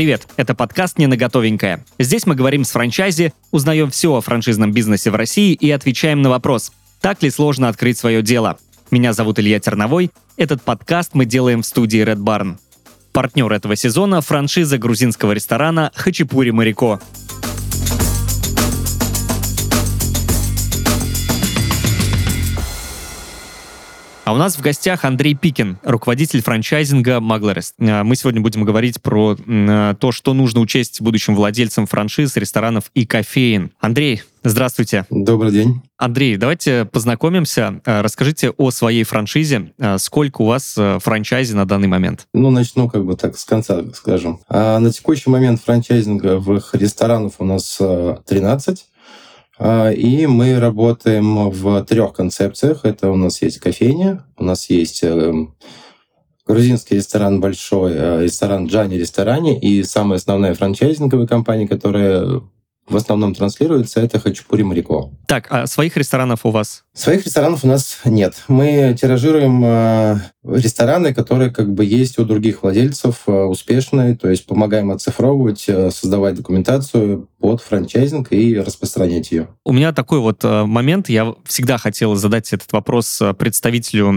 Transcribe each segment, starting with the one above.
Привет, это подкаст «Не на готовенькое». Здесь мы говорим с франчайзи, узнаем все о франшизном бизнесе в России и отвечаем на вопрос, так ли сложно открыть свое дело. Меня зовут Илья Терновой. Этот подкаст мы делаем в студии Red Barn. Партнер этого сезона – франшиза грузинского ресторана «Хачапури Марико». А у нас в гостях Андрей Пикин, руководитель франчайзинга Maglerest. Э, мы сегодня будем говорить про э, то, что нужно учесть будущим владельцам франшиз, ресторанов и кофеин. Андрей, здравствуйте. Добрый день. Андрей, давайте познакомимся. Э, расскажите о своей франшизе. Сколько у вас франчайзи на данный момент? Ну, начну как бы так с конца, скажем. А на текущий момент франчайзинговых ресторанов у нас 13. А, и мы работаем в трех концепциях. Это у нас есть кофейня, у нас есть эм, грузинский ресторан большой, э, ресторан Джани Ресторане и самая основная франчайзинговая компания, которая в основном транслируется, это Хачапури Марико. Так, а своих ресторанов у вас? Своих ресторанов у нас нет. Мы тиражируем э, рестораны, которые как бы есть у других владельцев, э, успешные, то есть помогаем оцифровывать, э, создавать документацию под франчайзинг и распространять ее. У меня такой вот момент, я всегда хотел задать этот вопрос представителю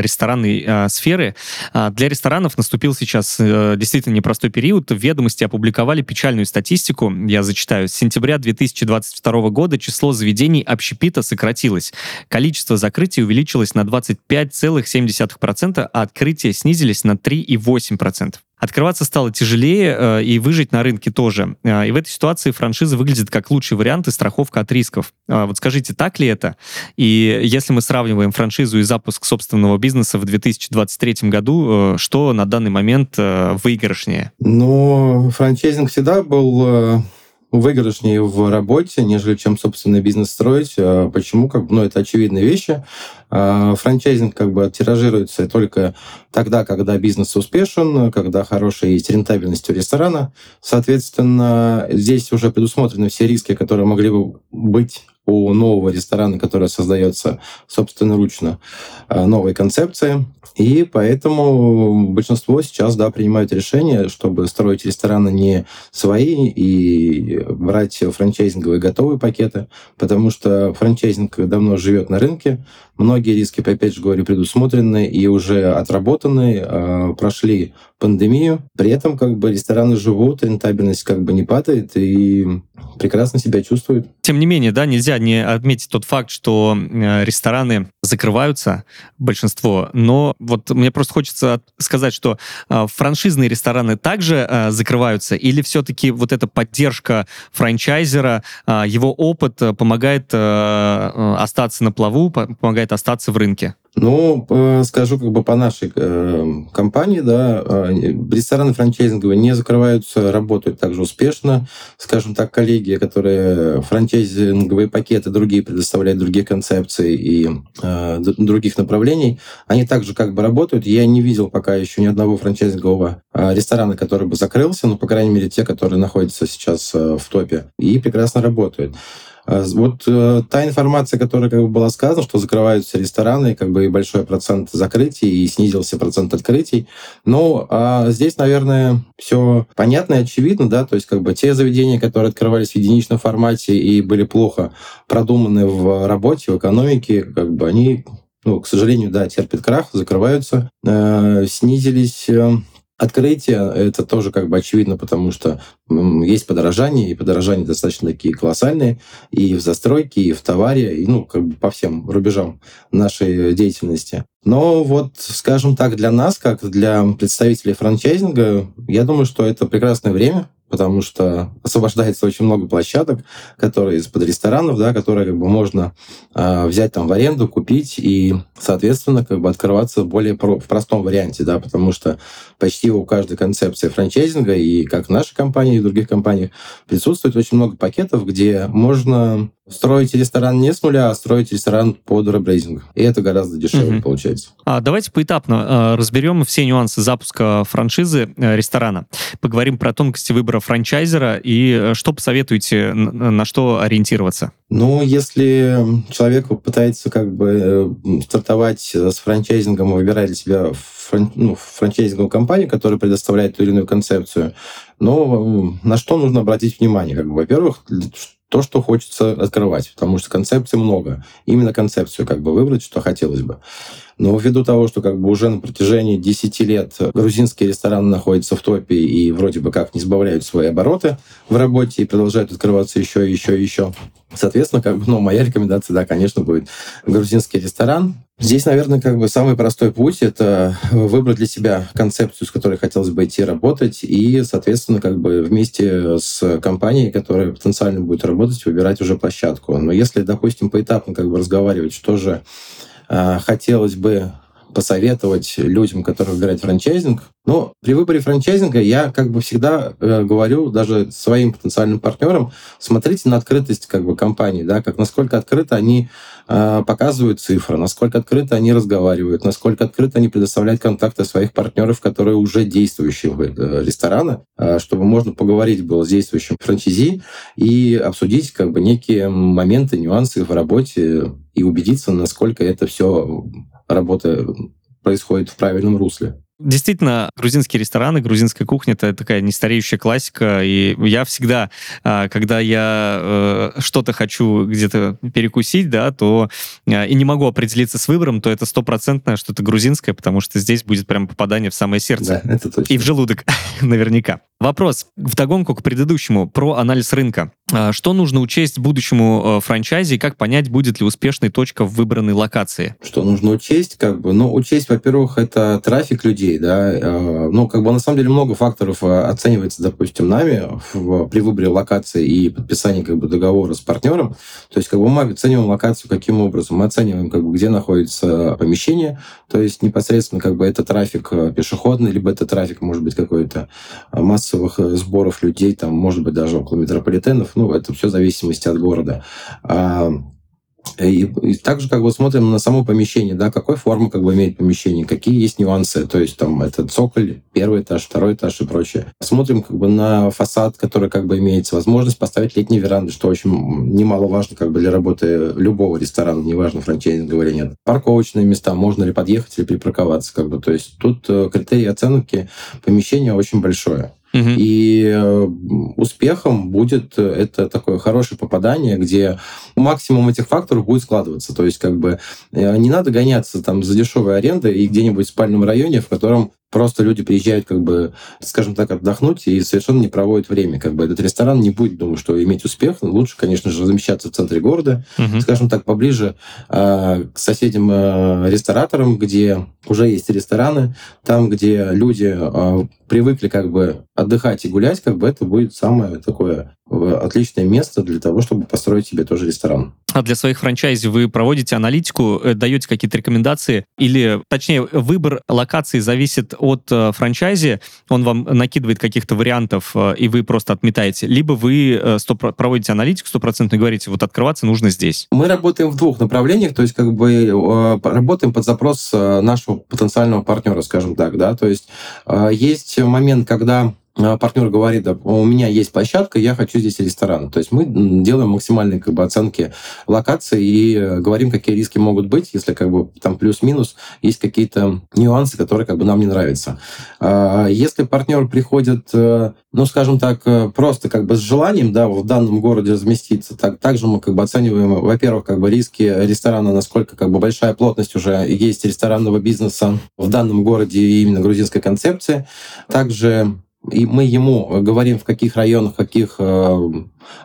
ресторанной сферы. Для ресторанов наступил сейчас действительно непростой период. В ведомости опубликовали печальную статистику, я зачитаю. С сентября 2022 года число заведений общепита сократилось. Количество закрытий увеличилось на 25,7%, а открытия снизились на 3,8%. Открываться стало тяжелее, э, и выжить на рынке тоже. Э, и в этой ситуации франшиза выглядит как лучший вариант и страховка от рисков. Э, вот скажите, так ли это? И если мы сравниваем франшизу и запуск собственного бизнеса в 2023 году, что на данный момент выигрышнее? Ну, франчайзинг всегда был выигрышнее в работе, нежели чем собственный бизнес строить. Почему? Как ну, это очевидные вещи. А франчайзинг как бы тиражируется только тогда, когда бизнес успешен, когда хорошая есть рентабельность у ресторана. Соответственно, здесь уже предусмотрены все риски, которые могли бы быть у нового ресторана, который создается собственноручно а, новой концепции. И поэтому большинство сейчас да, принимают решение, чтобы строить рестораны не свои и брать франчайзинговые готовые пакеты, потому что франчайзинг давно живет на рынке. Многие риски, опять же говорю, предусмотрены и уже отработаны, а, прошли пандемию. При этом как бы рестораны живут, рентабельность как бы не падает и прекрасно себя чувствуют. Тем не менее, да, нельзя не отметить тот факт, что э, рестораны закрываются, большинство, но вот мне просто хочется сказать, что э, франшизные рестораны также э, закрываются, или все-таки вот эта поддержка франчайзера, его опыт помогает остаться на плаву, помогает остаться в рынке? Ну, скажу как бы по нашей э, компании, да, э, рестораны франчайзинговые не закрываются, работают также успешно. Скажем так, коллеги, которые франчайзинговые пакеты другие предоставляют, другие концепции и э, других направлений, они также как бы работают. Я не видел пока еще ни одного франчайзингового э, ресторана, который бы закрылся, ну, по крайней мере, те, которые находятся сейчас э, в топе, и прекрасно работают. А, вот э, та информация, которая как бы была сказана, что закрываются рестораны, как бы и большой процент закрытий, и снизился процент открытий. Ну, а здесь, наверное, все понятно и очевидно, да, то есть как бы те заведения, которые открывались в единичном формате и были плохо продуманы в работе, в экономике, как бы они ну, к сожалению, да, терпят крах, закрываются, э, снизились э, Открытие — это тоже как бы очевидно, потому что есть подорожание, и подорожания достаточно такие колоссальные и в застройке, и в товаре, и ну, как бы по всем рубежам нашей деятельности. Но вот, скажем так, для нас, как для представителей франчайзинга, я думаю, что это прекрасное время, потому что освобождается очень много площадок, которые из-под ресторанов, да, которые как бы можно э, взять там в аренду, купить и, соответственно, как бы открываться более про, в простом варианте, да, потому что почти у каждой концепции франчайзинга и как в нашей компании, и в других компаниях присутствует очень много пакетов, где можно строить ресторан не с нуля, а строить ресторан под ребрейдинг. И это гораздо дешевле угу. получается. А, давайте поэтапно э, разберем все нюансы запуска франшизы э, ресторана. Поговорим про тонкости выбора франчайзера и э, что посоветуете, на, на что ориентироваться? Ну, если человек пытается как бы э, стартовать с франчайзингом и выбирать для себя фран, ну, франчайзинговую компанию, которая предоставляет ту или иную концепцию, Но на что нужно обратить внимание? Как бы, во-первых, то, что хочется открывать, потому что концепций много. Именно концепцию как бы выбрать, что хотелось бы. Но ввиду того, что как бы уже на протяжении 10 лет грузинские рестораны находятся в топе и вроде бы как не сбавляют свои обороты в работе и продолжают открываться еще еще еще, соответственно, как бы, ну, моя рекомендация, да, конечно, будет грузинский ресторан. Здесь, наверное, как бы самый простой путь — это выбрать для себя концепцию, с которой хотелось бы идти работать, и, соответственно, как бы вместе с компанией, которая потенциально будет работать, выбирать уже площадку. Но если, допустим, поэтапно как бы разговаривать, что же хотелось бы посоветовать людям, которые выбирают франчайзинг. Но при выборе франчайзинга я как бы всегда э, говорю даже своим потенциальным партнерам, смотрите на открытость как бы компании, да, как насколько открыто они э, показывают цифры, насколько открыто они разговаривают, насколько открыто они предоставляют контакты своих партнеров, которые уже действующие в э, э, чтобы можно поговорить было с действующим франчайзи и обсудить как бы некие моменты, нюансы в работе и убедиться, насколько это все работа происходит в правильном русле. Действительно, грузинские рестораны, грузинская кухня — это такая нестареющая классика, и я всегда, а, когда я э, что-то хочу где-то перекусить, да, то а, и не могу определиться с выбором, то это стопроцентное что-то грузинское, потому что здесь будет прям попадание в самое сердце. Да, это точно. И в желудок, наверняка. Вопрос в догонку к предыдущему про анализ рынка. А, что нужно учесть будущему э, франчайзе и как понять, будет ли успешной точка в выбранной локации? Что нужно учесть? Как бы, ну, учесть, во-первых, это трафик людей, да. Э, ну, как бы на самом деле много факторов э, оценивается, допустим, нами в, при выборе локации и подписании как бы договора с партнером. То есть, как бы мы оцениваем локацию каким образом? Мы оцениваем, как бы, где находится помещение, то есть непосредственно как бы это трафик пешеходный, либо это трафик, может быть, какой-то массовых сборов людей, там, может быть, даже около метрополитенов, ну, это все в зависимости от города. А, и, и также как бы смотрим на само помещение, да, какой формы как бы имеет помещение, какие есть нюансы, то есть там это цоколь, первый этаж, второй этаж и прочее. Смотрим как бы на фасад, который как бы имеется возможность поставить летние веранды, что очень немаловажно как бы для работы любого ресторана, неважно франчайзинг или нет. Парковочные места, можно ли подъехать или припарковаться, как бы, то есть тут э, критерий оценки помещения очень большое. Угу. И э, успехом будет это такое хорошее попадание, где максимум этих факторов будет складываться. То есть как бы э, не надо гоняться там за дешевой арендой и где-нибудь в спальном районе, в котором Просто люди приезжают, как бы, скажем так, отдохнуть и совершенно не проводят время. Как бы этот ресторан не будет, думаю, что иметь успех. Лучше, конечно же, размещаться в центре города, угу. скажем так, поближе э, к соседям э, рестораторам, где уже есть рестораны, там, где люди э, привыкли как бы отдыхать и гулять, как бы это будет самое такое отличное место для того, чтобы построить себе тоже ресторан. А для своих франчайзи вы проводите аналитику, э, даете какие-то рекомендации, или, точнее, выбор локации зависит от э, франчайзи, он вам накидывает каких-то вариантов, э, и вы просто отметаете, либо вы проводите аналитику стопроцентно и говорите, вот открываться нужно здесь. Мы работаем в двух направлениях, то есть как бы работаем под запрос нашего потенциального партнера, скажем так, да, то есть есть момент, когда партнер говорит, да, у меня есть площадка, я хочу здесь ресторан. То есть мы делаем максимальные как бы, оценки локации и э, говорим, какие риски могут быть, если как бы там плюс-минус есть какие-то нюансы, которые как бы нам не нравятся. А, если партнер приходит, э, ну, скажем так, э, просто как бы с желанием, да, в данном городе разместиться, так, также мы как бы оцениваем, во-первых, как бы риски ресторана, насколько как бы большая плотность уже есть ресторанного бизнеса в данном городе именно грузинской концепции. Также и мы ему говорим, в каких районах, в каких э,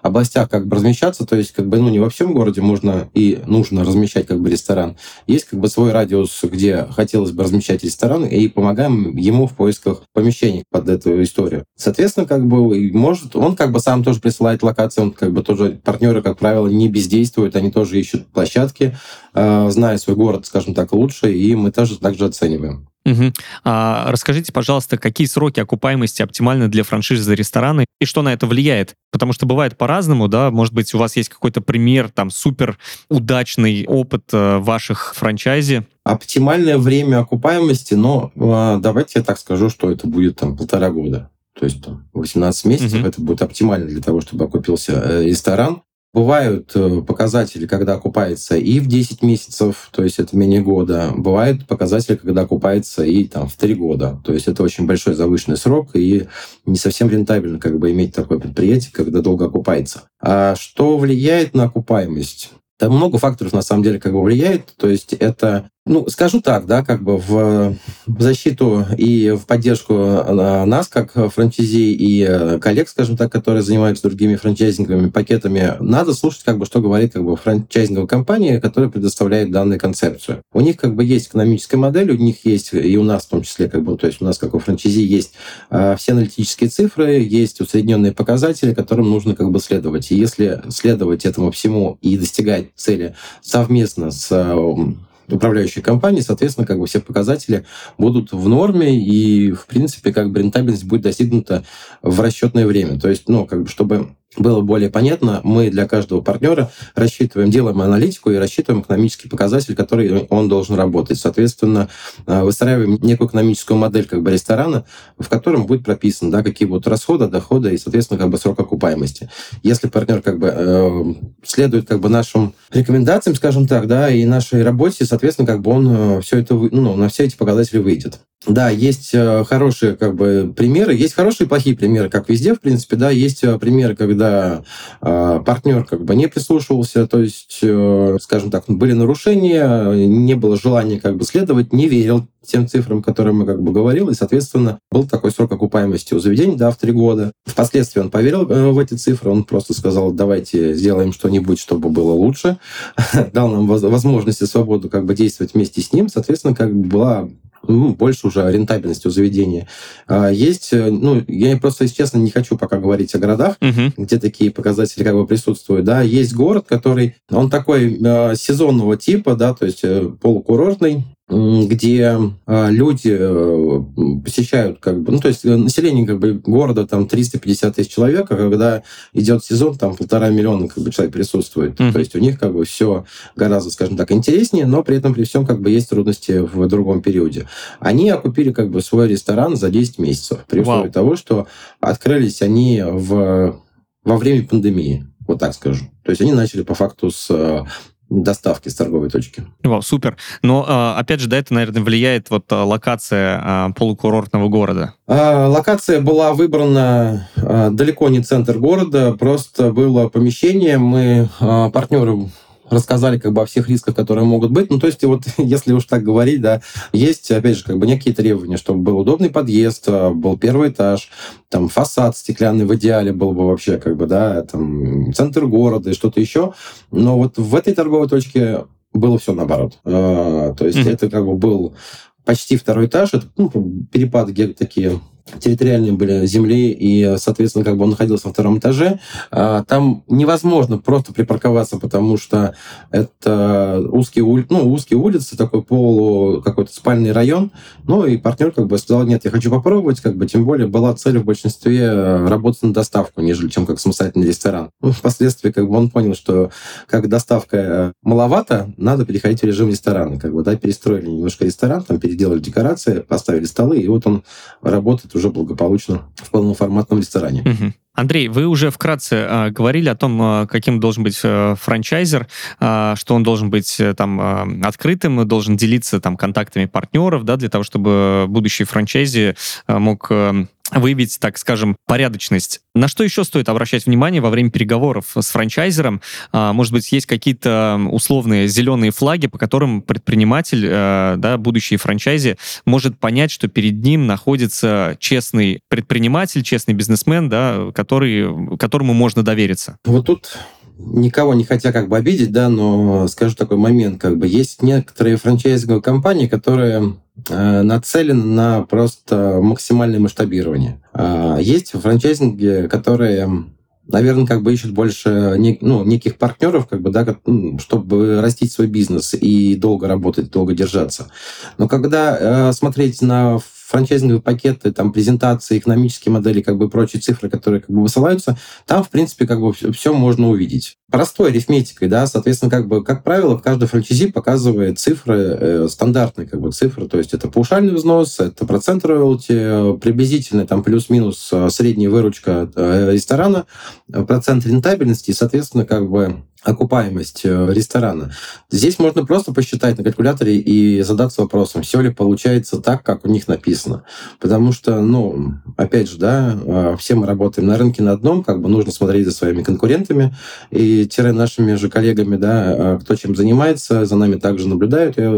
областях как бы размещаться, то есть как бы ну не во всем городе можно и нужно размещать как бы ресторан. Есть как бы свой радиус, где хотелось бы размещать ресторан, и помогаем ему в поисках помещений под эту историю. Соответственно, как бы может, он как бы сам тоже присылает локации, он как бы тоже партнеры, как правило, не бездействуют, они тоже ищут площадки, э, зная свой город, скажем так, лучше, и мы тоже также оцениваем. Угу. А расскажите, пожалуйста, какие сроки окупаемости оптимальны для франшизы рестораны и что на это влияет? Потому что бывает по-разному, да, может быть, у вас есть какой-то пример, там, супер удачный опыт э, ваших франчайзи? Оптимальное время окупаемости, но э, давайте я так скажу, что это будет там полтора года. То есть там, 18 месяцев угу. это будет оптимально для того, чтобы окупился э, ресторан. Бывают э, показатели, когда окупается и в 10 месяцев, то есть это менее года. Бывают показатели, когда окупается и там в 3 года. То есть это очень большой завышенный срок и не совсем рентабельно как бы иметь такое предприятие, когда долго окупается. А что влияет на окупаемость? Там много факторов, на самом деле, как бы влияет. То есть это ну, скажу так, да, как бы в защиту и в поддержку э, нас, как франчайзи и э, коллег, скажем так, которые занимаются другими франчайзинговыми пакетами, надо слушать, как бы, что говорит как бы, франчайзинговая компания, которая предоставляет данную концепцию. У них как бы есть экономическая модель, у них есть, и у нас в том числе, как бы, то есть у нас, как у франчайзи, есть э, все аналитические цифры, есть усредненные показатели, которым нужно как бы следовать. И если следовать этому всему и достигать цели совместно с управляющей компании, соответственно, как бы все показатели будут в норме, и, в принципе, как бы рентабельность будет достигнута в расчетное время. То есть, ну, как бы, чтобы было более понятно, мы для каждого партнера рассчитываем, делаем аналитику и рассчитываем экономический показатель, который он должен работать. Соответственно, э, выстраиваем некую экономическую модель как бы ресторана, в котором будет прописано, да, какие будут расходы, доходы и, соответственно, как бы срок окупаемости. Если партнер как бы э, следует как бы нашим рекомендациям, скажем так, да, и нашей работе, соответственно, как бы он э, все это, ну, на все эти показатели выйдет. Да, есть э, хорошие как бы примеры, есть хорошие и плохие примеры, как везде, в принципе, да, есть э, примеры, когда э, партнер как бы не прислушивался, то есть, э, скажем так, были нарушения, не было желания как бы следовать, не верил тем цифрам, которые мы как бы говорил, и, соответственно, был такой срок окупаемости у заведения, да, в три года. Впоследствии он поверил э, в эти цифры, он просто сказал, давайте сделаем что-нибудь, чтобы было лучше, дал нам возможность и свободу как бы действовать вместе с ним, соответственно, как бы была ну, больше уже рентабельности у заведения. А есть, э, ну, я просто, если честно, не хочу пока говорить о городах, угу. где такие показатели как бы присутствуют, да. Есть город, который, он такой э, сезонного типа, да, то есть э, полукурортный, где а, люди э, посещают, как бы, ну, то есть э, население как бы города там 350 тысяч человек, а когда идет сезон, там полтора миллиона как бы человек присутствует. Mm-hmm. То есть у них как бы все гораздо, скажем так, интереснее, но при этом при всем как бы есть трудности в другом периоде. Они окупили как бы свой ресторан за 10 месяцев, при условии wow. того, что открылись они в, во время пандемии вот так скажу. То есть они начали по факту с э, доставки с торговой точки. Вау, супер. Но, а, опять же, да, это, наверное, влияет вот а, локация а, полукурортного города. Локация была выбрана далеко не центр города, просто было помещение, мы партнеры рассказали как бы о всех рисках, которые могут быть. Ну, то есть, вот если уж так говорить, да, есть, опять же, как бы некие требования, чтобы был удобный подъезд, а, был первый этаж, там фасад стеклянный в идеале был бы вообще, как бы, да, там центр города и что-то еще. Но вот в этой торговой точке было все наоборот. А, то есть mm-hmm. это как бы был почти второй этаж, это ну, перепады такие территориальные были земли, и, соответственно, как бы он находился на втором этаже. А, там невозможно просто припарковаться, потому что это узкие, ули... ну, узкие улицы, такой полу какой-то спальный район. Ну, и партнер как бы сказал, нет, я хочу попробовать, как бы, тем более была цель в большинстве работать на доставку, нежели чем как самостоятельный ресторан. Ну, впоследствии как бы он понял, что как доставка маловато, надо переходить в режим ресторана. Как бы, да, перестроили немножко ресторан, там переделали декорации, поставили столы, и вот он работает уже благополучно в полноформатном ресторане. Угу. Андрей, вы уже вкратце э, говорили о том, э, каким должен быть э, франчайзер, э, что он должен быть э, там э, открытым, должен делиться там контактами партнеров, да, для того, чтобы будущий франчайзи э, мог э, выявить, так скажем, порядочность. На что еще стоит обращать внимание во время переговоров с франчайзером? Может быть, есть какие-то условные зеленые флаги, по которым предприниматель, э, да, будущий франчайзи, может понять, что перед ним находится честный предприниматель, честный бизнесмен, да, который, которому можно довериться? Вот тут никого не хотя как бы обидеть, да, но скажу такой момент, как бы есть некоторые франчайзинговые компании, которые э, нацелены на просто максимальное масштабирование. А есть франчайзинги, которые наверное, как бы ищут больше ну, неких партнеров, как бы, да, чтобы растить свой бизнес и долго работать, долго держаться. Но когда э, смотреть на франчайзинговые пакеты, там, презентации, экономические модели, как бы прочие цифры, которые как бы высылаются, там, в принципе, как бы все можно увидеть. Простой арифметикой, да, соответственно, как бы, как правило, в каждой франчайзи показывает цифры, э, стандартные как бы цифры, то есть это паушальный взнос, это процент роялти, приблизительно там плюс-минус э, средняя выручка э, ресторана, процент рентабельности, и, соответственно, как бы окупаемость э, ресторана. Здесь можно просто посчитать на калькуляторе и задаться вопросом, все ли получается так, как у них написано. Потому что, ну, опять же, да, э, все мы работаем на рынке на одном, как бы нужно смотреть за своими конкурентами и тире нашими же коллегами, да, э, кто чем занимается, за нами также наблюдают, я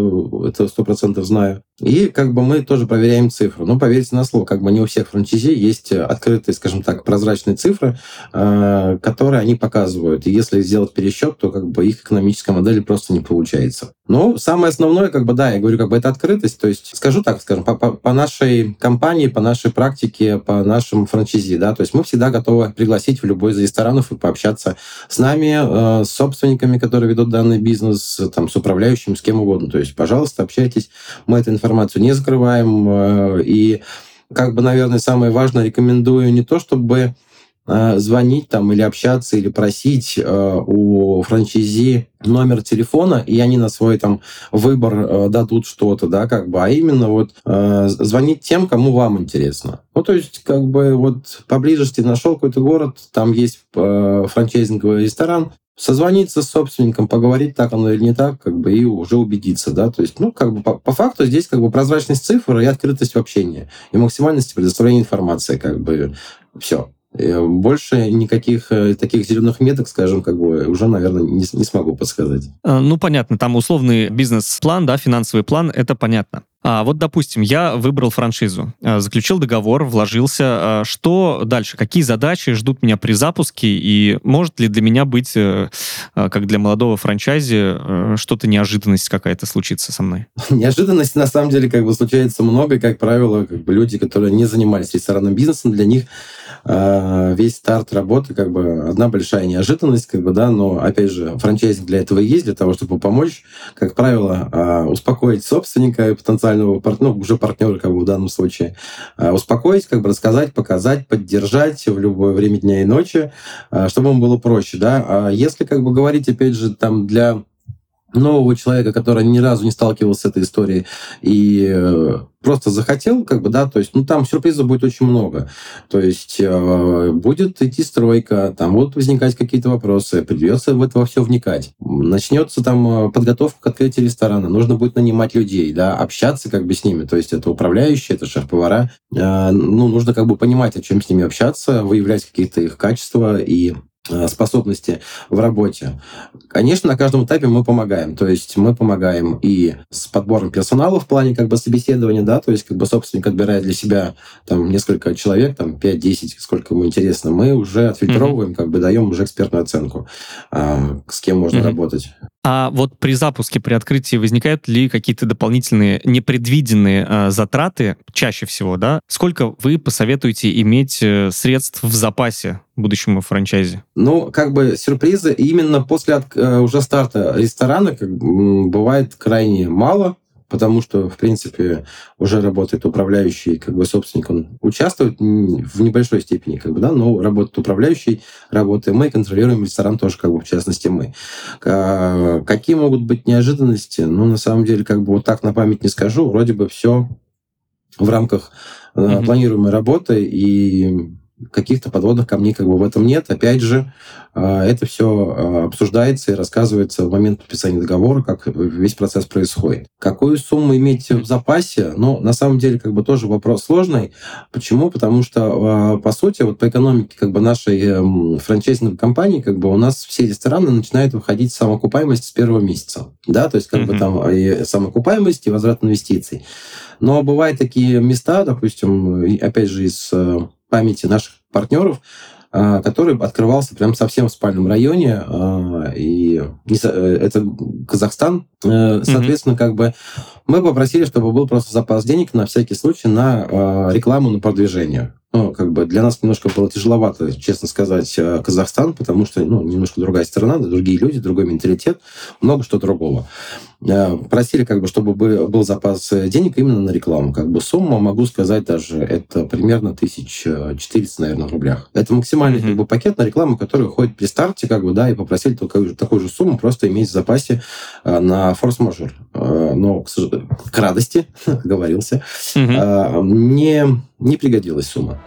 это сто процентов знаю. И как бы мы тоже проверяем цифры. Но поверьте на слово, как бы не у всех франчайзи есть открытые, скажем так, прозрачные цифры, которые они показывают. И если сделать пересчет счет, то как бы их экономическая модель просто не получается. Но самое основное, как бы, да, я говорю, как бы это открытость. То есть, скажу так, скажем, по, по, нашей компании, по нашей практике, по нашему франчайзи, да, то есть мы всегда готовы пригласить в любой из ресторанов и пообщаться с нами, э, с собственниками, которые ведут данный бизнес, там, с управляющим, с кем угодно. То есть, пожалуйста, общайтесь. Мы эту информацию не закрываем. Э, и, как бы, наверное, самое важное, рекомендую не то, чтобы звонить там или общаться, или просить э, у франчайзи номер телефона, и они на свой там выбор э, дадут что-то, да, как бы, а именно вот э, звонить тем, кому вам интересно. Ну, то есть, как бы, вот поблизости нашел какой-то город, там есть э, франчайзинговый ресторан, созвониться с собственником, поговорить, так оно или не так, как бы, и уже убедиться, да, то есть, ну, как бы, по, по факту здесь, как бы, прозрачность цифр и открытость в общении, и максимальность предоставления информации, как бы, все. Э, больше никаких э, таких зеленых меток, скажем, как бы уже, наверное, не, не смогу подсказать. А, ну, понятно, там условный бизнес-план, да, финансовый план, это понятно. А вот, допустим, я выбрал франшизу, а, заключил договор, вложился. А что дальше? Какие задачи ждут меня при запуске? И может ли для меня быть, э, как для молодого франчайзи, что-то неожиданность какая-то случится со мной? Неожиданность, на самом деле, как бы случается много. И, как правило, как бы люди, которые не занимались ресторанным бизнесом, для них весь старт работы как бы одна большая неожиданность, как бы, да, но, опять же, франчайзинг для этого есть, для того, чтобы помочь, как правило, успокоить собственника и потенциально потенциального партнера, ну, уже партнера, как бы в данном случае, а, успокоить, как бы рассказать, показать, поддержать в любое время дня и ночи, чтобы ему было проще, да. А если, как бы, говорить, опять же, там, для нового человека, который ни разу не сталкивался с этой историей и э, просто захотел, как бы, да, то есть, ну, там сюрпризов будет очень много. То есть, э, будет идти стройка, там будут возникать какие-то вопросы, придется в это во все вникать. Начнется там э, подготовка к открытию ресторана, нужно будет нанимать людей, да, общаться как бы с ними, то есть, это управляющие, это шеф-повара. Э, ну, нужно как бы понимать, о чем с ними общаться, выявлять какие-то их качества и способности в работе. Конечно, на каждом этапе мы помогаем. То есть мы помогаем и с подбором персонала в плане как бы собеседования, да, то есть как бы собственник отбирает для себя там несколько человек, там 5-10, сколько ему интересно, мы уже отфильтровываем, mm-hmm. как бы даем уже экспертную оценку, а, с кем можно mm-hmm. работать. А вот при запуске, при открытии возникают ли какие-то дополнительные непредвиденные э, затраты, чаще всего, да? Сколько вы посоветуете иметь э, средств в запасе будущему франчайзе? Ну, как бы сюрпризы именно после от, э, уже старта ресторана как, бывает крайне мало потому что, в принципе, уже работает управляющий, как бы собственник, он участвует в небольшой степени, как бы, да, но работает управляющий, работаем мы, контролируем ресторан тоже, как бы, в частности, мы. Какие могут быть неожиданности? Ну, на самом деле, как бы вот так на память не скажу, вроде бы все в рамках mm-hmm. планируемой работы, и каких-то подводных камней как бы в этом нет. Опять же, а, это все а, обсуждается и рассказывается в момент подписания договора, как весь процесс происходит. Какую сумму иметь в запасе? Ну, на самом деле, как бы тоже вопрос сложный. Почему? Потому что, а, по сути, вот по экономике как бы нашей эм, франчайзинговой компании, как бы у нас все рестораны начинают выходить в самоокупаемость с первого месяца. Да, то есть как mm-hmm. бы там и самоокупаемость, и возврат инвестиций. Но бывают такие места, допустим, опять же, из э, памяти наших партнеров, а, который открывался прям совсем в спальном районе, а, и э, это Казахстан. Э, соответственно, mm-hmm. как бы мы попросили, чтобы был просто запас денег на всякий случай на а, рекламу, на продвижение. Ну, как бы для нас немножко было тяжеловато, честно сказать, Казахстан, потому что, ну, немножко другая страна, другие люди, другой менталитет, много что другого. Э, просили, как бы, чтобы был запас денег именно на рекламу. Как бы сумма, могу сказать даже, это примерно 1400, наверное, в рублях. Это максимальный mm-hmm. как бы, пакет на рекламу, который уходит при старте, как бы, да, и попросили такую же, такую же сумму просто иметь в запасе на форс-мажор. Но, к, к радости, говорился, mm-hmm. не, не пригодилась сумма.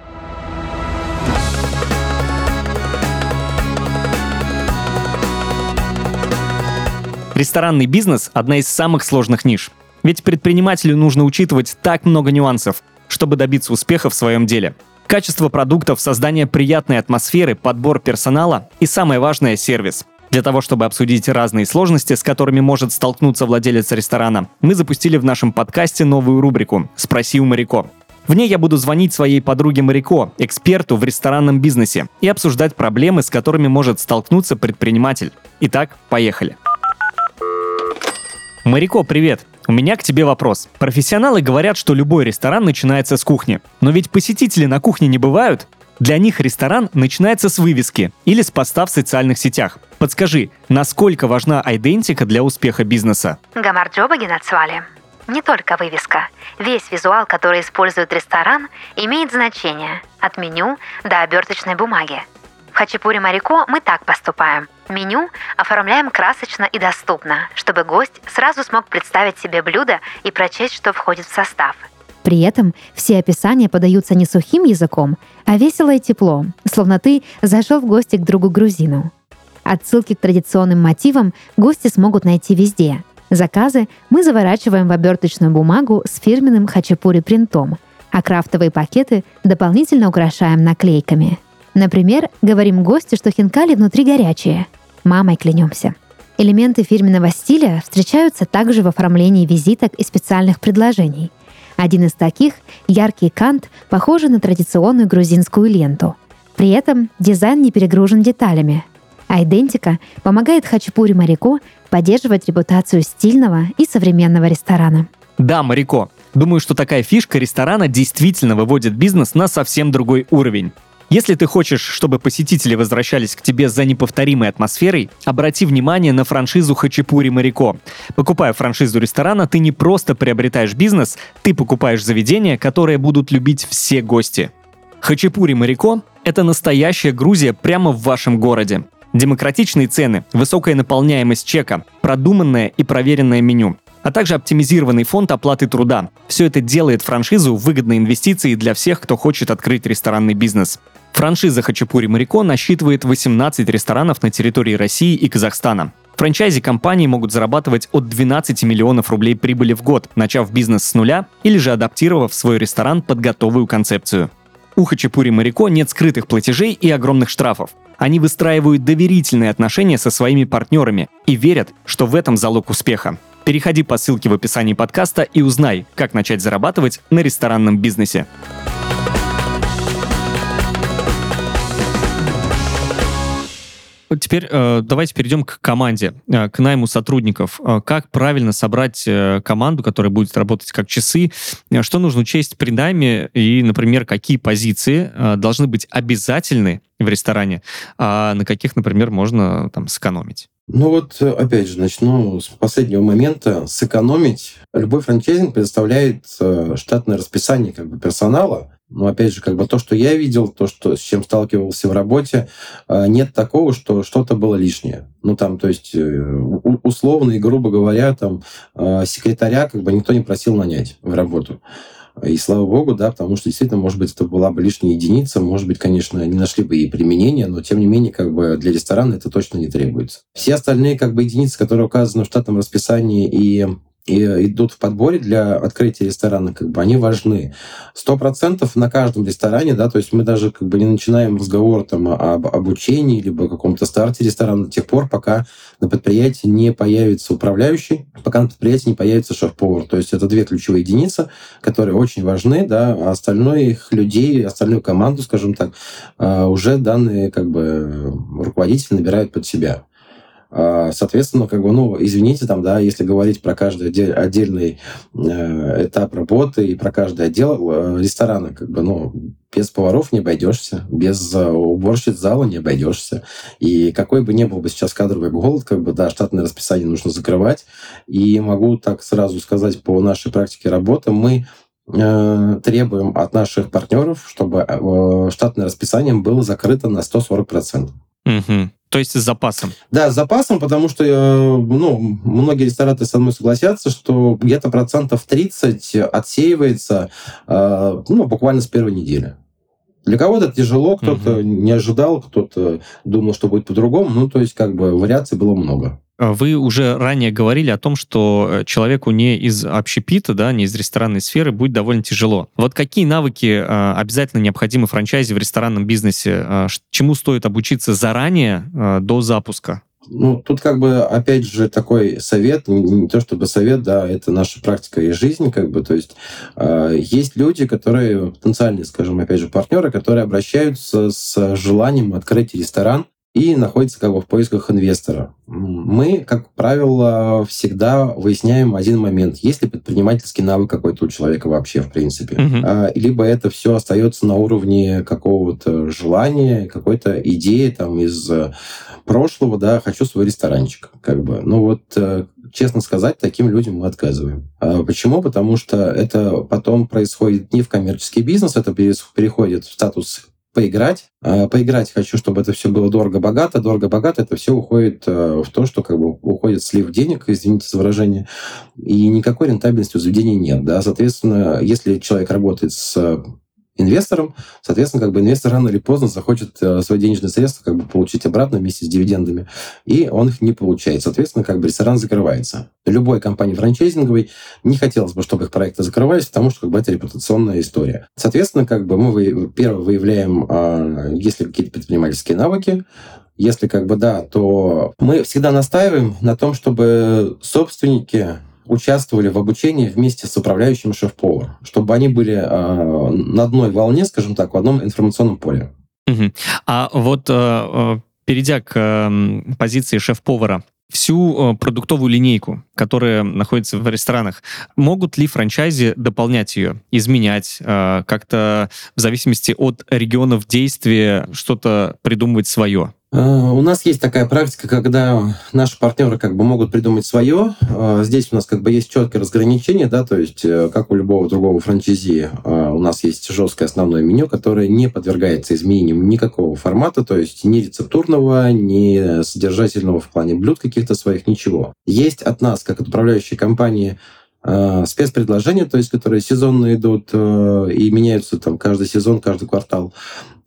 Ресторанный бизнес – одна из самых сложных ниш. Ведь предпринимателю нужно учитывать так много нюансов, чтобы добиться успеха в своем деле. Качество продуктов, создание приятной атмосферы, подбор персонала и, самое важное, сервис. Для того, чтобы обсудить разные сложности, с которыми может столкнуться владелец ресторана, мы запустили в нашем подкасте новую рубрику «Спроси у Марико». В ней я буду звонить своей подруге Марико, эксперту в ресторанном бизнесе, и обсуждать проблемы, с которыми может столкнуться предприниматель. Итак, поехали. Марико, привет! У меня к тебе вопрос. Профессионалы говорят, что любой ресторан начинается с кухни. Но ведь посетители на кухне не бывают. Для них ресторан начинается с вывески или с поста в социальных сетях. Подскажи, насколько важна айдентика для успеха бизнеса? Гамарджоба Генацвали. Не только вывеска. Весь визуал, который использует ресторан, имеет значение. От меню до оберточной бумаги. В Хачапури Марико мы так поступаем. Меню оформляем красочно и доступно, чтобы гость сразу смог представить себе блюдо и прочесть, что входит в состав. При этом все описания подаются не сухим языком, а весело и тепло, словно ты зашел в гости к другу грузину. Отсылки к традиционным мотивам гости смогут найти везде. Заказы мы заворачиваем в оберточную бумагу с фирменным хачапури принтом, а крафтовые пакеты дополнительно украшаем наклейками – Например, говорим гостю, что хинкали внутри горячие. Мамой клянемся. Элементы фирменного стиля встречаются также в оформлении визиток и специальных предложений. Один из таких — яркий кант, похожий на традиционную грузинскую ленту. При этом дизайн не перегружен деталями. А идентика помогает Хачапури Марико поддерживать репутацию стильного и современного ресторана. Да, Марико. Думаю, что такая фишка ресторана действительно выводит бизнес на совсем другой уровень. Если ты хочешь, чтобы посетители возвращались к тебе за неповторимой атмосферой, обрати внимание на франшизу Хачапури Марико. Покупая франшизу ресторана, ты не просто приобретаешь бизнес, ты покупаешь заведение, которое будут любить все гости. Хачапури Марико – это настоящая Грузия прямо в вашем городе. Демократичные цены, высокая наполняемость чека, продуманное и проверенное меню а также оптимизированный фонд оплаты труда. Все это делает франшизу выгодной инвестицией для всех, кто хочет открыть ресторанный бизнес. Франшиза Хачапури Марико насчитывает 18 ресторанов на территории России и Казахстана. Франчайзи компании могут зарабатывать от 12 миллионов рублей прибыли в год, начав бизнес с нуля или же адаптировав свой ресторан под готовую концепцию. У Хачапури Марико нет скрытых платежей и огромных штрафов. Они выстраивают доверительные отношения со своими партнерами и верят, что в этом залог успеха. Переходи по ссылке в описании подкаста и узнай, как начать зарабатывать на ресторанном бизнесе. Теперь э, давайте перейдем к команде, э, к найму сотрудников. Э, как правильно собрать э, команду, которая будет работать как часы? Э, что нужно учесть при найме? И, например, какие позиции э, должны быть обязательны в ресторане, а на каких, например, можно там сэкономить? Ну вот, опять же, начну с последнего момента. Сэкономить. Любой франчайзинг предоставляет э, штатное расписание как бы, персонала. Но опять же, как бы то, что я видел, то, что, с чем сталкивался в работе, э, нет такого, что что-то было лишнее. Ну там, то есть, э, условно и грубо говоря, там секретаря как бы никто не просил нанять в работу. И слава богу, да, потому что действительно, может быть, это была бы лишняя единица, может быть, конечно, не нашли бы ей применения, но тем не менее, как бы для ресторана это точно не требуется. Все остальные как бы единицы, которые указаны в штатном расписании и и идут в подборе для открытия ресторана, как бы они важны. Сто процентов на каждом ресторане, да, то есть мы даже как бы не начинаем разговор там об обучении либо каком-то старте ресторана до тех пор, пока на предприятии не появится управляющий, пока на предприятии не появится шеф-повар. То есть это две ключевые единицы, которые очень важны, да, а остальных людей, остальную команду, скажем так, а, уже данные как бы руководители набирают под себя. А, соответственно, как бы, ну, извините, там, да, если говорить про каждый отдельный э, этап работы и про каждый отдел э, ресторана, как бы, ну, без поваров не обойдешься, без э, уборщиц зала не обойдешься. И какой бы ни был бы сейчас кадровый голод, как бы, да, штатное расписание нужно закрывать. И могу так сразу сказать по нашей практике работы, мы требуем от наших партнеров, чтобы штатное расписание было закрыто на 140%. Угу. То есть с запасом. Да, с запасом, потому что э, ну, многие рестораторы со мной согласятся, что где-то процентов 30 отсеивается э, ну, буквально с первой недели. Для кого-то тяжело, кто-то угу. не ожидал, кто-то думал, что будет по-другому. Ну, то есть, как бы, вариаций было много. А вы уже ранее говорили о том, что э, человеку не из общепита, да, не из ресторанной сферы будет довольно тяжело. Вот какие навыки э, обязательно необходимы франчайзе в ресторанном бизнесе? Э, чему стоит обучиться заранее до запуска? Ну, тут как бы, опять же, такой совет, не, не то чтобы совет, да, это наша практика и жизнь, как бы, то есть э, есть люди, которые потенциальные, скажем, опять же, партнеры, которые обращаются с желанием открыть ресторан, и находится как бы в поисках инвестора. Мы, как правило, всегда выясняем один момент. Есть ли предпринимательский навык какой-то у человека вообще, в принципе? Uh-huh. Либо это все остается на уровне какого-то желания, какой-то идеи там из прошлого, да, хочу свой ресторанчик, как бы. Ну вот, э, честно сказать, таким людям мы отказываем. А почему? Потому что это потом происходит не в коммерческий бизнес, это переходит в статус поиграть. А, поиграть хочу, чтобы это все было дорого-богато. Дорого-богато это все уходит э, в то, что как бы уходит слив денег, извините за выражение, и никакой рентабельности у заведения нет. Да? Соответственно, если человек работает с инвестором, соответственно, как бы инвестор рано или поздно захочет э, свои денежные средства как бы получить обратно вместе с дивидендами, и он их не получает. Соответственно, как бы ресторан закрывается. Любой компании франчайзинговой не хотелось бы, чтобы их проекты закрывались, потому что как бы это репутационная история. Соответственно, как бы мы первое выявляем, а, есть ли какие-то предпринимательские навыки, если как бы да, то мы всегда настаиваем на том, чтобы собственники участвовали в обучении вместе с управляющим шеф-повар, чтобы они были э, на одной волне, скажем так, в одном информационном поле. Угу. А вот э, перейдя к э, позиции шеф-повара, всю э, продуктовую линейку, которая находится в ресторанах, могут ли франчайзи дополнять ее, изменять, э, как-то в зависимости от регионов действия что-то придумывать свое? Э, у нас есть такая практика, когда наши партнеры как бы могут придумать свое. Э, здесь у нас как бы есть четкое разграничение, да, то есть э, как у любого другого франчайзи у нас есть жесткое основное меню, которое не подвергается изменениям никакого формата, то есть ни рецептурного, ни содержательного в плане блюд каких-то своих, ничего. Есть от нас, как от управляющей компании, спецпредложения, то есть которые сезонно идут и меняются там каждый сезон, каждый квартал.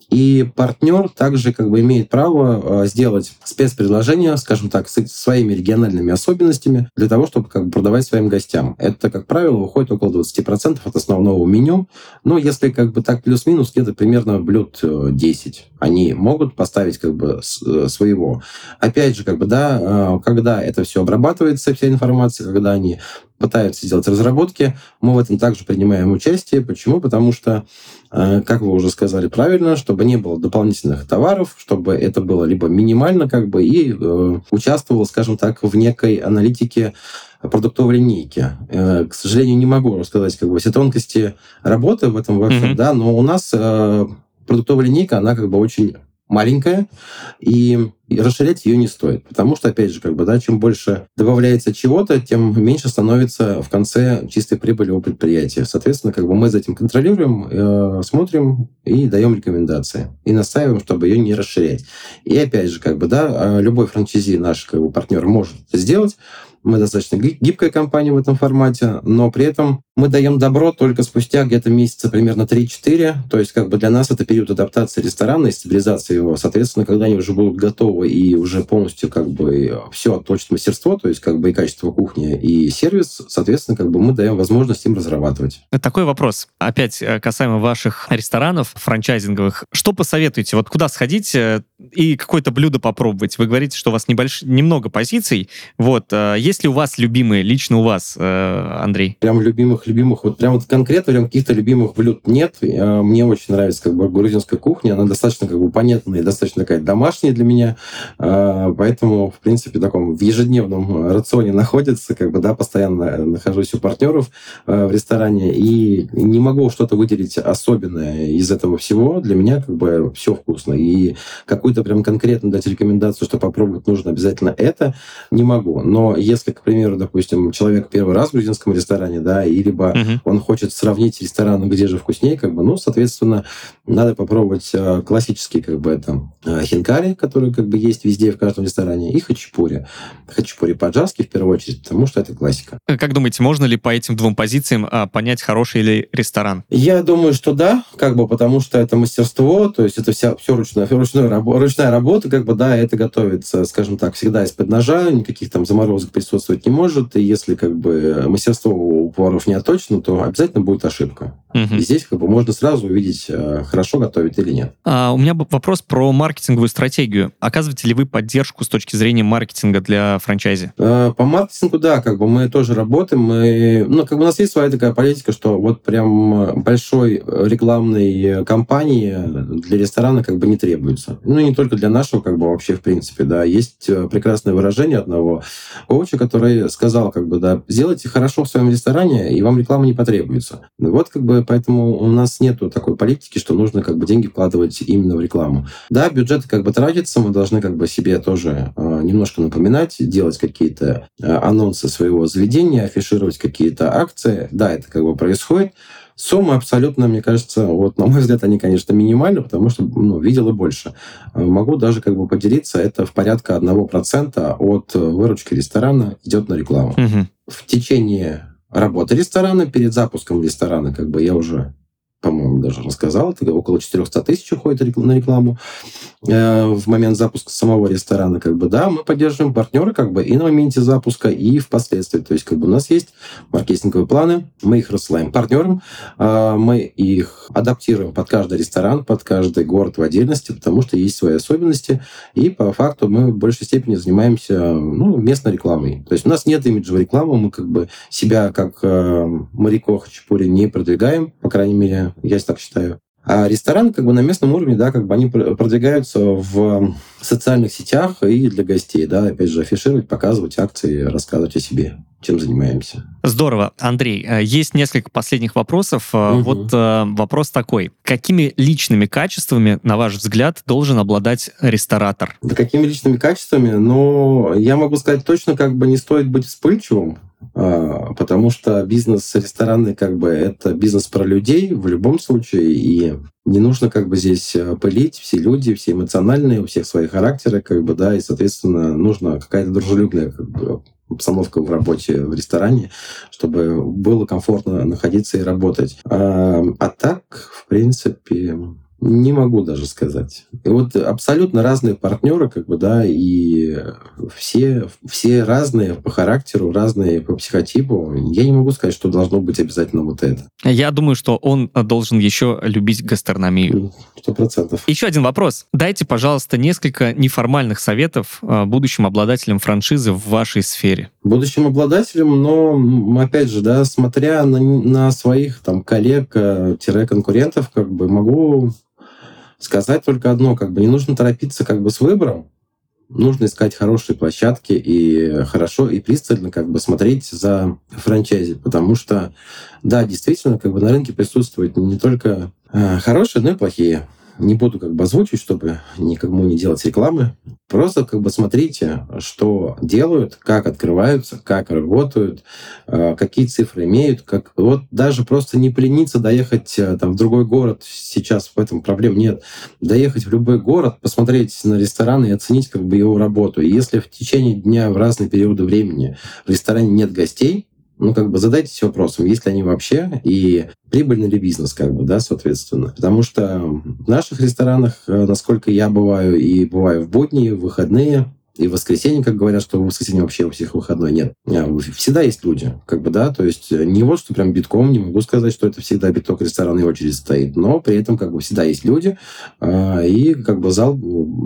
И партнер также как бы имеет право а, сделать спецпредложение, скажем так, с своими региональными особенностями для того, чтобы как бы продавать своим гостям. Это, как правило, выходит около 20% от основного меню. Но если как бы так плюс-минус, где-то примерно блюд 10 э, они могут поставить как бы э, своего. Опять же, как бы, да, а, когда это все обрабатывается, вся информация, когда они пытаются сделать разработки, мы в этом также принимаем участие. Почему? Потому что, э, как вы уже сказали правильно, чтобы не было дополнительных товаров, чтобы это было либо минимально как бы и э, участвовало, скажем так, в некой аналитике продуктовой линейки. Э, к сожалению, не могу рассказать как бы все тонкости работы в этом во всем, mm-hmm. да, но у нас э, продуктовая линейка, она как бы очень маленькая, и расширять ее не стоит. Потому что, опять же, как бы, да, чем больше добавляется чего-то, тем меньше становится в конце чистой прибыли у предприятия. Соответственно, как бы мы за этим контролируем, э, смотрим и даем рекомендации. И настаиваем, чтобы ее не расширять. И опять же, как бы, да, э, любой франчайзи наш как бы, партнер может сделать, мы достаточно гибкая компания в этом формате, но при этом мы даем добро только спустя где-то месяца примерно 3-4. То есть как бы для нас это период адаптации ресторана и стабилизации его. Соответственно, когда они уже будут готовы и уже полностью как бы все отточит мастерство, то есть как бы и качество кухни, и сервис, соответственно, как бы мы даем возможность им разрабатывать. Такой вопрос. Опять э, касаемо ваших ресторанов франчайзинговых. Что посоветуете? Вот куда сходить э, и какое-то блюдо попробовать? Вы говорите, что у вас небольш... немного позиций. Вот. Э, есть ли у вас любимые, лично у вас, Андрей? Прям любимых любимых, вот прям вот конкретно прям каких-то любимых блюд нет. А, мне очень нравится как бы грузинская кухня, она достаточно как бы понятная, достаточно такая домашняя для меня, а, поэтому, в принципе, таком в ежедневном рационе находится, как бы, да, постоянно нахожусь у партнеров в ресторане, и не могу что-то выделить особенное из этого всего. Для меня как бы все вкусно. И какую-то прям конкретно дать рекомендацию, что попробовать нужно обязательно это, не могу. Но если, к примеру, допустим, человек первый раз в грузинском ресторане, да, и либо uh-huh. он хочет сравнить рестораны, где же вкуснее, как бы, ну, соответственно, надо попробовать э, классические, как бы, там, э, хинкари, которые, как бы, есть везде, в каждом ресторане, и хачапури. Хачапури по-джарски, в первую очередь, потому что это классика. Как думаете, можно ли по этим двум позициям а, понять, хороший ли ресторан? Я думаю, что да, как бы, потому что это мастерство, то есть это вся, все ручная, ручная, ручная работа, как бы, да, это готовится, скажем так, всегда из-под ножа, никаких там заморозок присутствовать не может, и если, как бы, мастерство у поваров не отточено, то обязательно будет ошибка. Угу. И здесь, как бы, можно сразу увидеть, э, хорошо готовит или нет. А, у меня вопрос про маркетинговую стратегию. Оказываете ли вы поддержку с точки зрения маркетинга для франчайзи? А, по маркетингу, да, как бы мы тоже работаем. Мы, ну, как бы у нас есть своя такая политика, что вот прям большой рекламной кампании для ресторана как бы не требуется. Ну, не только для нашего, как бы вообще в принципе, да. Есть э, прекрасное выражение одного коуча, который сказал, как бы, да, сделайте хорошо в своем ресторане, и вам реклама не потребуется. Вот как бы поэтому у нас нету такой политики, что нужно как бы деньги вкладывать именно в рекламу. Да, бюджет как бы тратится, мы должны как бы себе тоже э, немножко напоминать, делать какие-то э, анонсы своего заведения, афишировать какие-то акции. Да, это как бы происходит. Суммы абсолютно, мне кажется, вот на мой взгляд, они, конечно, минимальны, потому что ну, видел и больше. Э, могу даже как бы поделиться, это в порядка 1% от выручки ресторана идет на рекламу. Угу. В течение работы ресторана, перед запуском ресторана, как бы я уже по-моему, даже рассказал, это около 400 тысяч уходит на рекламу э, в момент запуска самого ресторана, как бы, да, мы поддерживаем партнеры, как бы, и на моменте запуска, и впоследствии. То есть, как бы, у нас есть маркетинговые планы, мы их рассылаем партнерам, э, мы их адаптируем под каждый ресторан, под каждый город в отдельности, потому что есть свои особенности, и по факту мы в большей степени занимаемся, ну, местной рекламой. То есть, у нас нет имиджевой рекламы, мы, как бы, себя, как э, Марико Хачапури, не продвигаем, по крайней мере, я так считаю. А рестораны как бы на местном уровне, да, как бы они продвигаются в социальных сетях и для гостей, да, опять же, афишировать, показывать акции, рассказывать о себе, чем занимаемся. Здорово. Андрей, э, есть несколько последних вопросов. Угу. Вот э, вопрос такой. Какими личными качествами, на ваш взгляд, должен обладать ресторатор? Да какими личными качествами? Ну, я могу сказать точно, как бы не стоит быть вспыльчивым, потому что бизнес ресторанный как бы это бизнес про людей в любом случае, и не нужно как бы здесь э, пылить, все люди, все эмоциональные, у всех свои характеры, как бы, да, и, соответственно, нужна какая-то дружелюбная как бы, обстановка в работе в ресторане, чтобы было комфортно находиться и работать. А, а так, в принципе, не могу даже сказать. И вот абсолютно разные партнеры, как бы, да, и все, все разные по характеру, разные по психотипу. Я не могу сказать, что должно быть обязательно вот это. Я думаю, что он должен еще любить гастрономию. Сто процентов. Еще один вопрос. Дайте, пожалуйста, несколько неформальных советов а, будущим обладателям франшизы в вашей сфере. Будущим обладателям, но, опять же, да, смотря на, на своих там коллег-конкурентов, как бы могу сказать только одно, как бы не нужно торопиться как бы с выбором, нужно искать хорошие площадки и хорошо и пристально как бы смотреть за франчайзи, потому что, да, действительно, как бы на рынке присутствуют не только э, хорошие, но и плохие не буду как бы озвучивать, чтобы никому не делать рекламы. Просто как бы смотрите, что делают, как открываются, как работают, э, какие цифры имеют. Как... Вот даже просто не полениться доехать э, там, в другой город, сейчас в этом проблем нет. Доехать в любой город, посмотреть на ресторан и оценить как бы его работу. И если в течение дня в разные периоды времени в ресторане нет гостей, ну, как бы задайтесь вопросом, есть ли они вообще, и прибыльный ли бизнес, как бы, да, соответственно. Потому что в наших ресторанах, э, насколько я бываю, и бываю в будни, в выходные, и в воскресенье, как говорят, что в воскресенье вообще у всех выходной нет. Всегда есть люди, как бы, да, то есть не вот, что прям битком, не могу сказать, что это всегда биток ресторанной очередь стоит, но при этом как бы всегда есть люди, а, и как бы зал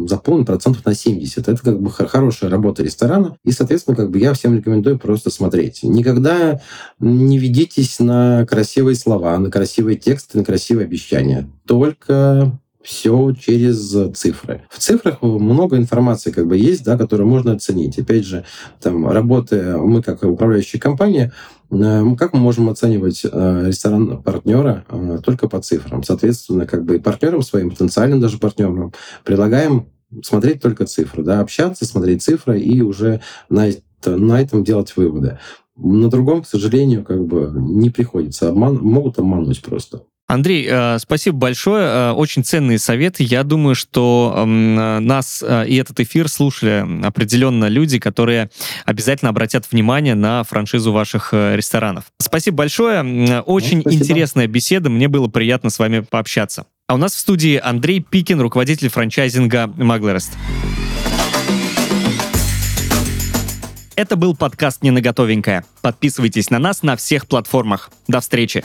заполнен процентов на 70. Это как бы хорошая работа ресторана, и, соответственно, как бы я всем рекомендую просто смотреть. Никогда не ведитесь на красивые слова, на красивые тексты, на красивые обещания. Только все через цифры. В цифрах много информации как бы есть, да, которую можно оценить. Опять же, там, работы, мы как управляющая компания, э, как мы можем оценивать э, ресторан партнера э, только по цифрам? Соответственно, как бы и партнерам своим, потенциальным даже партнерам, предлагаем смотреть только цифры, да, общаться, смотреть цифры и уже на, на этом делать выводы. На другом, к сожалению, как бы не приходится. Обман, могут обмануть просто. Андрей, э, спасибо большое. Э, очень ценные советы. Я думаю, что эм, нас э, и этот эфир слушали определенно люди, которые обязательно обратят внимание на франшизу ваших ресторанов. Спасибо большое. Очень ну, спасибо. интересная беседа. Мне было приятно с вами пообщаться. А у нас в студии Андрей Пикин, руководитель франчайзинга Маглерест. Это был подкаст «Не на готовенькое». Подписывайтесь на нас на всех платформах. До встречи!